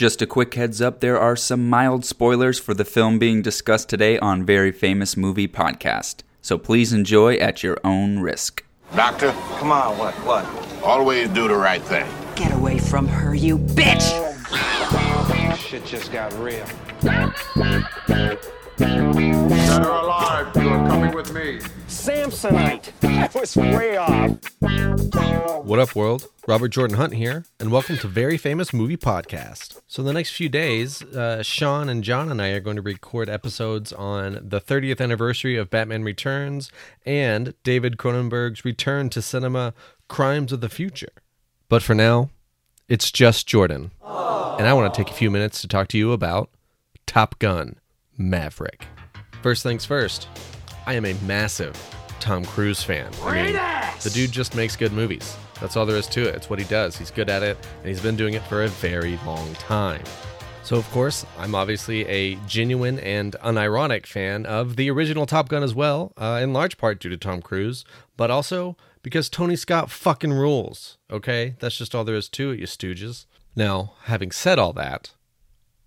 Just a quick heads up there are some mild spoilers for the film being discussed today on Very Famous Movie Podcast, so please enjoy at your own risk. Doctor, Come on, what? What? always do the right thing. Get away from her, you bitch! Shit just got real. Dead or alive, you are coming with me. Samsonite. I was way off. What up, world? Robert Jordan Hunt here, and welcome to Very Famous Movie Podcast. So, the next few days, uh, Sean and John and I are going to record episodes on the 30th anniversary of Batman Returns and David Cronenberg's return to cinema, Crimes of the Future. But for now, it's just Jordan. And I want to take a few minutes to talk to you about Top Gun Maverick. First things first, I am a massive Tom Cruise fan. I mean, the dude just makes good movies. That's all there is to it. It's what he does. He's good at it, and he's been doing it for a very long time. So, of course, I'm obviously a genuine and unironic fan of the original Top Gun as well, uh, in large part due to Tom Cruise, but also because Tony Scott fucking rules. Okay? That's just all there is to it, you stooges. Now, having said all that,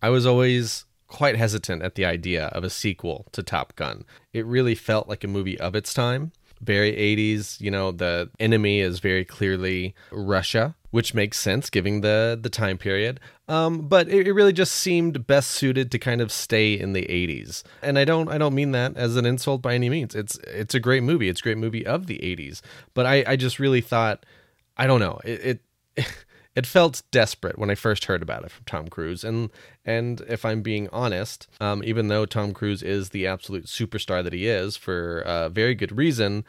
I was always quite hesitant at the idea of a sequel to Top Gun. It really felt like a movie of its time. Very 80s, you know, the enemy is very clearly Russia, which makes sense given the the time period. Um, but it, it really just seemed best suited to kind of stay in the 80s. And I don't I don't mean that as an insult by any means. It's it's a great movie. It's a great movie of the 80s. But I, I just really thought I don't know. It, it it felt desperate when I first heard about it from Tom Cruise, and and if I'm being honest, um, even though Tom Cruise is the absolute superstar that he is for a very good reason,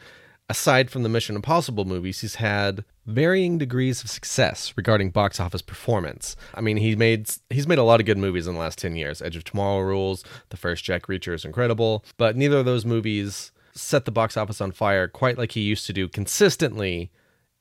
aside from the Mission Impossible movies, he's had varying degrees of success regarding box office performance. I mean, he made he's made a lot of good movies in the last ten years. Edge of Tomorrow rules. The first Jack Reacher is incredible, but neither of those movies set the box office on fire quite like he used to do consistently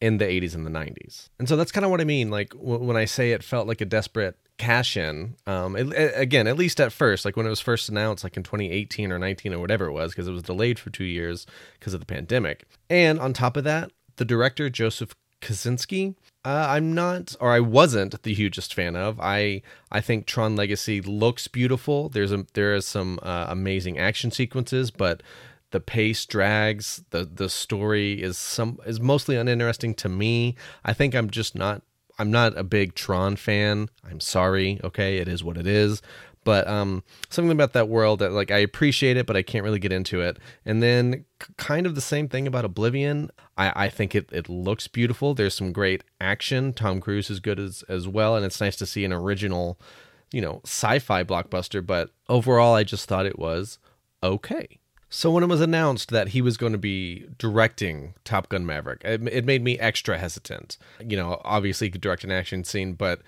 in the 80s and the 90s. And so that's kind of what I mean. Like w- when I say it felt like a desperate cash in, um, it, it- again, at least at first, like when it was first announced, like in 2018 or 19 or whatever it was, because it was delayed for two years because of the pandemic. And on top of that, the director, Joseph Kosinski, uh, I'm not, or I wasn't the hugest fan of. I I think Tron Legacy looks beautiful. There's a there is some uh, amazing action sequences, but the pace drags the the story is some is mostly uninteresting to me. I think i'm just not i'm not a big tron fan. I'm sorry okay it is what it is. But um something about that world that like i appreciate it but i can't really get into it. And then k- kind of the same thing about oblivion. I i think it it looks beautiful. There's some great action. Tom cruise is good as as well and it's nice to see an original you know sci-fi blockbuster but overall i just thought it was okay so when it was announced that he was going to be directing Top Gun Maverick, it, it made me extra hesitant. You know, obviously he could direct an action scene, but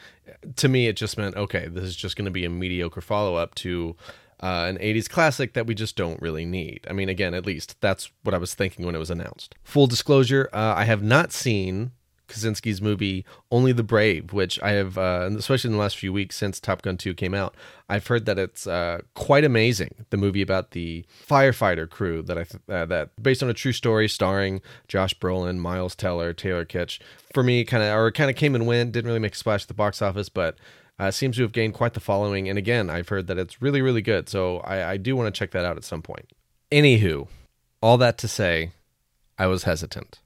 to me it just meant okay, this is just going to be a mediocre follow up to uh, an 80s classic that we just don't really need. I mean, again, at least that's what I was thinking when it was announced. Full disclosure, uh, I have not seen Kosinski's movie Only the Brave, which I have, uh, especially in the last few weeks since Top Gun 2 came out, I've heard that it's uh, quite amazing. The movie about the firefighter crew that I th- uh, that based on a true story starring Josh Brolin, Miles Teller, Taylor Kitsch. For me, kind of or kind of came and went, didn't really make a splash at the box office, but uh, seems to have gained quite the following. And again, I've heard that it's really, really good. So I, I do want to check that out at some point. Anywho, all that to say, I was hesitant.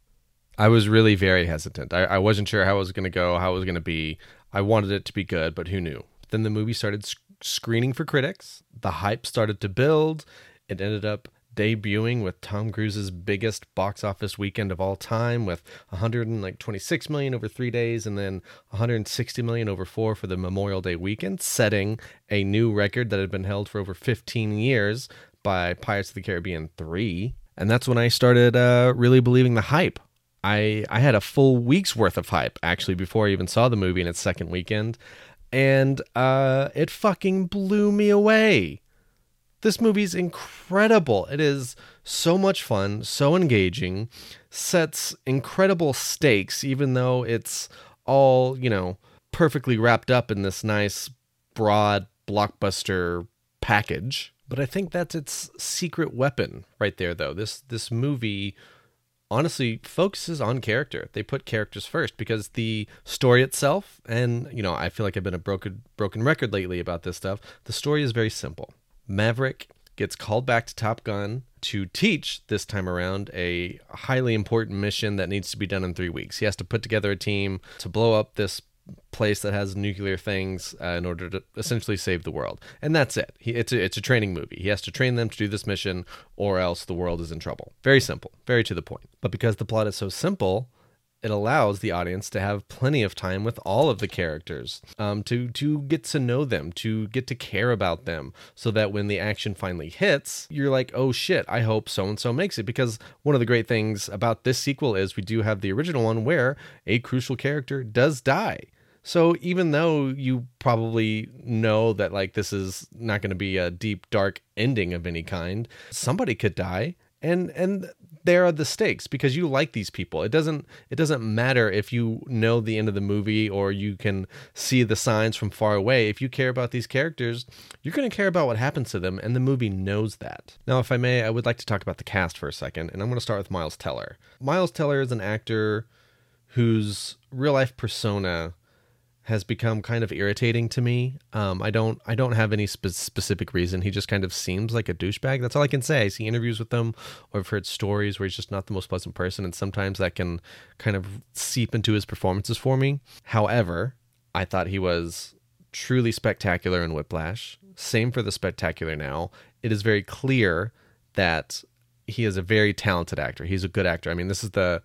I was really very hesitant. I, I wasn't sure how it was going to go, how it was going to be. I wanted it to be good, but who knew? Then the movie started sc- screening for critics. The hype started to build. It ended up debuting with Tom Cruise's biggest box office weekend of all time, with 126 million over three days, and then 160 million over four for the Memorial Day weekend, setting a new record that had been held for over 15 years by Pirates of the Caribbean 3. And that's when I started uh, really believing the hype. I I had a full week's worth of hype actually before I even saw the movie in its second weekend, and uh, it fucking blew me away. This movie's incredible. It is so much fun, so engaging, sets incredible stakes, even though it's all you know perfectly wrapped up in this nice broad blockbuster package. But I think that's its secret weapon right there, though. This this movie honestly focuses on character. They put characters first because the story itself, and you know, I feel like I've been a broken broken record lately about this stuff. The story is very simple. Maverick gets called back to Top Gun to teach this time around a highly important mission that needs to be done in three weeks. He has to put together a team to blow up this place that has nuclear things uh, in order to essentially save the world. And that's it. He, it's a, it's a training movie. He has to train them to do this mission or else the world is in trouble. Very simple, very to the point. But because the plot is so simple, it allows the audience to have plenty of time with all of the characters um, to to get to know them to get to care about them so that when the action finally hits you're like oh shit i hope so and so makes it because one of the great things about this sequel is we do have the original one where a crucial character does die so even though you probably know that like this is not going to be a deep dark ending of any kind somebody could die and and there are the stakes because you like these people. It doesn't it doesn't matter if you know the end of the movie or you can see the signs from far away. If you care about these characters you're going to care about what happens to them and the movie knows that. Now if i may i would like to talk about the cast for a second and i'm going to start with miles teller. Miles teller is an actor whose real life persona has become kind of irritating to me. Um, I don't I don't have any spe- specific reason. He just kind of seems like a douchebag. That's all I can say. I see interviews with him, or I've heard stories where he's just not the most pleasant person, and sometimes that can kind of seep into his performances for me. However, I thought he was truly spectacular in Whiplash. Same for the spectacular now. It is very clear that he is a very talented actor. He's a good actor. I mean, this is the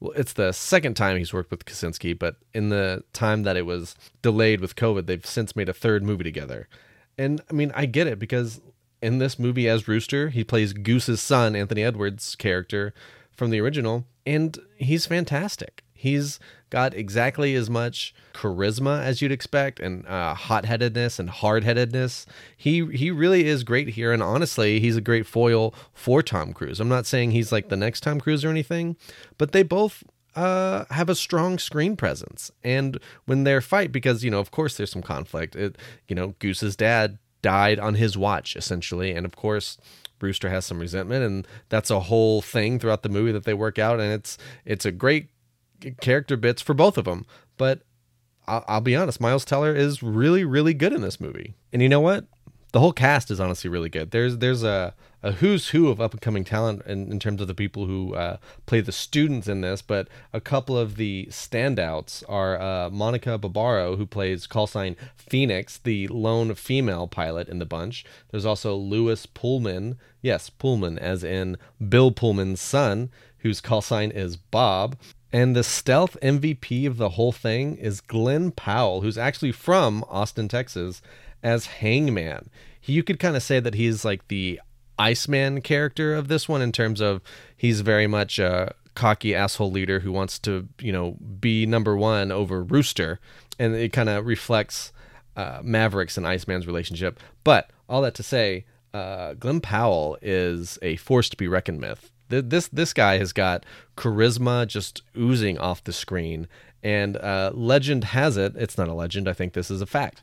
well, it's the second time he's worked with Kosinski, but in the time that it was delayed with COVID, they've since made a third movie together. And I mean, I get it because in this movie as Rooster, he plays Goose's son, Anthony Edwards' character from the original, and he's fantastic. He's got exactly as much charisma as you'd expect, and uh, hot-headedness and hard-headedness. He he really is great here, and honestly, he's a great foil for Tom Cruise. I'm not saying he's like the next Tom Cruise or anything, but they both uh, have a strong screen presence. And when they fight, because you know, of course, there's some conflict. It, you know, Goose's dad died on his watch essentially, and of course, Rooster has some resentment, and that's a whole thing throughout the movie that they work out, and it's it's a great character bits for both of them. But I'll, I'll be honest, Miles Teller is really really good in this movie, and you know what? The whole cast is honestly really good. There's there's a, a who's who of up and coming talent in, in terms of the people who uh, play the students in this, but a couple of the standouts are uh, Monica Barbaro, who plays call sign Phoenix, the lone female pilot in the bunch. There's also Lewis Pullman, yes, Pullman, as in Bill Pullman's son, whose call sign is Bob. And the stealth MVP of the whole thing is Glen Powell, who's actually from Austin, Texas, as Hangman. He, you could kind of say that he's like the Iceman character of this one in terms of he's very much a cocky asshole leader who wants to, you know, be number one over Rooster. And it kind of reflects uh, Mavericks and Iceman's relationship. But all that to say, uh, Glen Powell is a force to be reckoned with this this guy has got charisma just oozing off the screen, and uh, legend has it it's not a legend. I think this is a fact.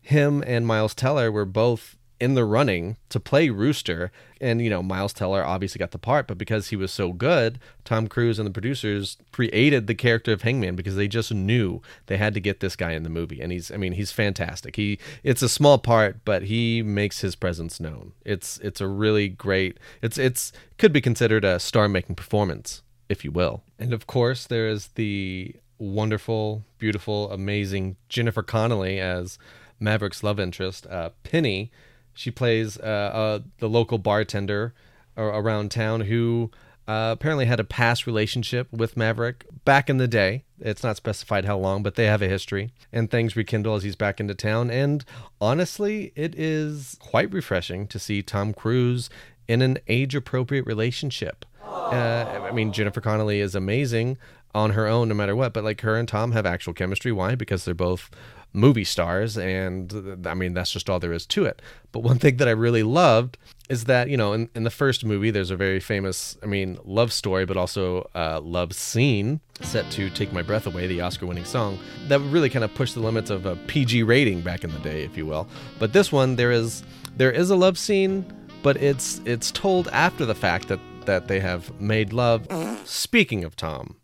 Him and Miles Teller were both in the running to play Rooster. And, you know, Miles Teller obviously got the part, but because he was so good, Tom Cruise and the producers created the character of Hangman because they just knew they had to get this guy in the movie. And he's, I mean, he's fantastic. He, it's a small part, but he makes his presence known. It's, it's a really great, it's, it's, could be considered a star making performance, if you will. And of course, there is the wonderful, beautiful, amazing Jennifer Connelly as Maverick's love interest, uh, Penny she plays uh, uh, the local bartender around town who uh, apparently had a past relationship with Maverick back in the day. It's not specified how long, but they have a history, and things rekindle as he's back into town. And honestly, it is quite refreshing to see Tom Cruise in an age appropriate relationship. Uh, I mean, Jennifer Connelly is amazing on her own, no matter what, but like her and Tom have actual chemistry. Why? Because they're both movie stars and i mean that's just all there is to it but one thing that i really loved is that you know in, in the first movie there's a very famous i mean love story but also uh, love scene set to take my breath away the oscar winning song that really kind of pushed the limits of a pg rating back in the day if you will but this one there is there is a love scene but it's it's told after the fact that that they have made love. Speaking of Tom,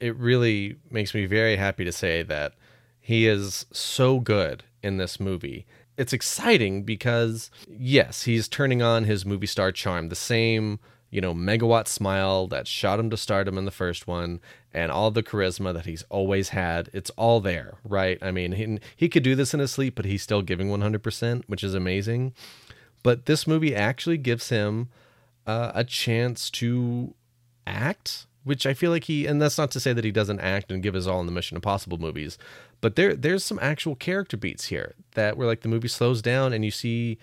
it really makes me very happy to say that he is so good in this movie. It's exciting because, yes, he's turning on his movie star charm, the same, you know, megawatt smile that shot him to stardom in the first one, and all the charisma that he's always had. It's all there, right? I mean, he, he could do this in his sleep, but he's still giving 100%, which is amazing. But this movie actually gives him uh, a chance to act which I feel like he and that's not to say that he doesn't act and give his all in the Mission Impossible movies, but there there's some actual character beats here that where like the movie slows down and you see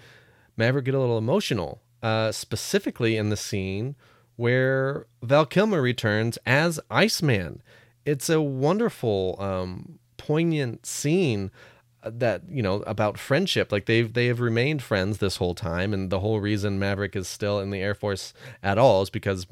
Maverick get a little emotional, uh, specifically in the scene where Val Kilmer returns as Iceman. It's a wonderful, um, poignant scene that you know about friendship like they've they have remained friends this whole time and the whole reason maverick is still in the air force at all is because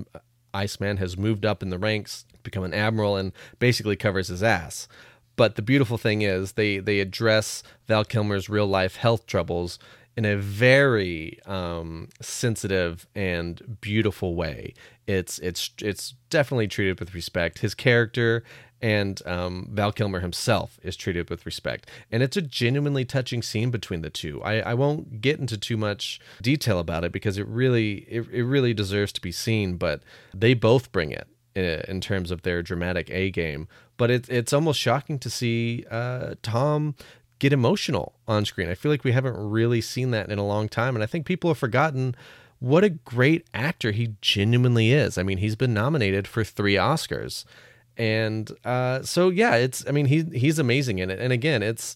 Iceman has moved up in the ranks, become an admiral, and basically covers his ass. But the beautiful thing is they they address Val Kilmer's real life health troubles in a very um, sensitive and beautiful way. It's it's it's definitely treated with respect. His character and um, Val Kilmer himself is treated with respect. And it's a genuinely touching scene between the two. I, I won't get into too much detail about it because it really it, it really deserves to be seen, but they both bring it uh, in terms of their dramatic A game. But it, it's almost shocking to see uh, Tom get emotional on screen. I feel like we haven't really seen that in a long time. And I think people have forgotten what a great actor he genuinely is. I mean, he's been nominated for three Oscars and uh, so yeah, it's I mean he he's amazing in it, and again, it's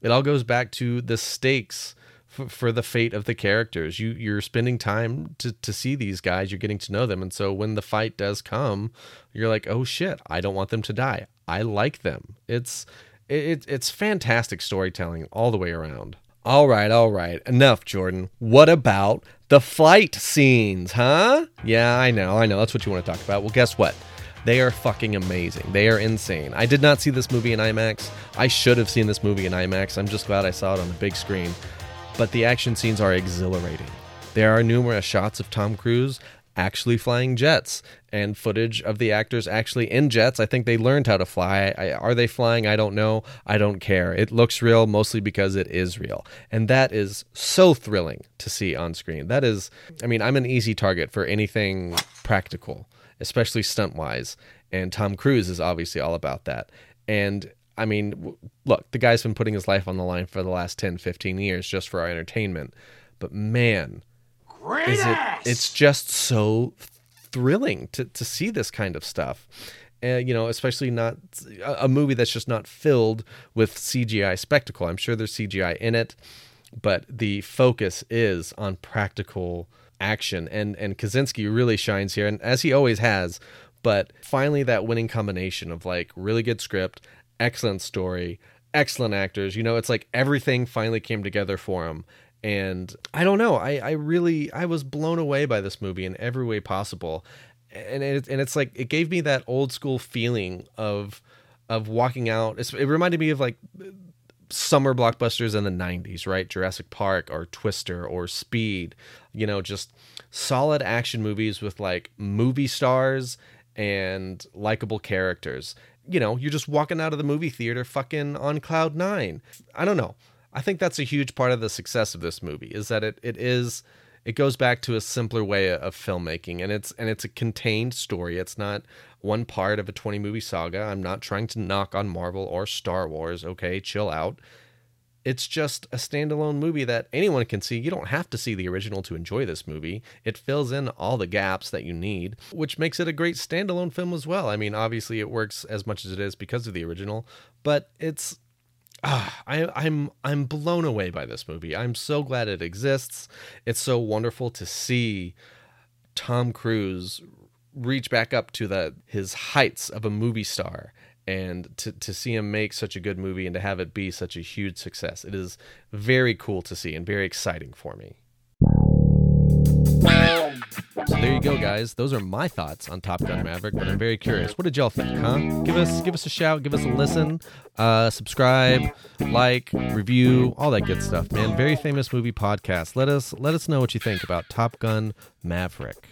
it all goes back to the stakes for the fate of the characters. You you're spending time to to see these guys, you're getting to know them, and so when the fight does come, you're like, oh shit, I don't want them to die. I like them. It's it, it's fantastic storytelling all the way around. All right, all right. Enough, Jordan. What about the fight scenes, huh? Yeah, I know, I know. That's what you want to talk about. Well, guess what? They are fucking amazing. They are insane. I did not see this movie in IMAX. I should have seen this movie in IMAX. I'm just glad I saw it on the big screen. But the action scenes are exhilarating. There are numerous shots of Tom Cruise actually flying jets and footage of the actors actually in jets. I think they learned how to fly. I, are they flying? I don't know. I don't care. It looks real mostly because it is real. And that is so thrilling to see on screen. That is, I mean, I'm an easy target for anything practical especially stunt wise. And Tom Cruise is obviously all about that. And I mean, look, the guy's been putting his life on the line for the last 10, 15 years just for our entertainment. But man, is it, it's just so thrilling to, to see this kind of stuff. Uh, you know, especially not a, a movie that's just not filled with CGI spectacle. I'm sure there's CGI in it, but the focus is on practical action and and Kosinski really shines here and as he always has but finally that winning combination of like really good script excellent story excellent actors you know it's like everything finally came together for him and I don't know I I really I was blown away by this movie in every way possible and it, and it's like it gave me that old school feeling of of walking out it reminded me of like summer blockbusters in the 90s, right? Jurassic Park or Twister or Speed, you know, just solid action movies with like movie stars and likable characters. You know, you're just walking out of the movie theater fucking on cloud nine. I don't know. I think that's a huge part of the success of this movie is that it, it is it goes back to a simpler way of filmmaking and it's and it's a contained story. It's not one part of a 20 movie saga. I'm not trying to knock on Marvel or Star Wars. Okay, chill out. It's just a standalone movie that anyone can see. You don't have to see the original to enjoy this movie. It fills in all the gaps that you need, which makes it a great standalone film as well. I mean, obviously it works as much as it is because of the original, but it's ah, I, I'm I'm blown away by this movie. I'm so glad it exists. It's so wonderful to see Tom Cruise reach back up to the his heights of a movie star and to, to see him make such a good movie and to have it be such a huge success it is very cool to see and very exciting for me so there you go guys. Those are my thoughts on top gun maverick but i'm very curious. What did y'all think huh? Give us give us a shout give us a listen uh subscribe like review all that good stuff man. Very famous movie podcast. Let us let us know what you think about top gun maverick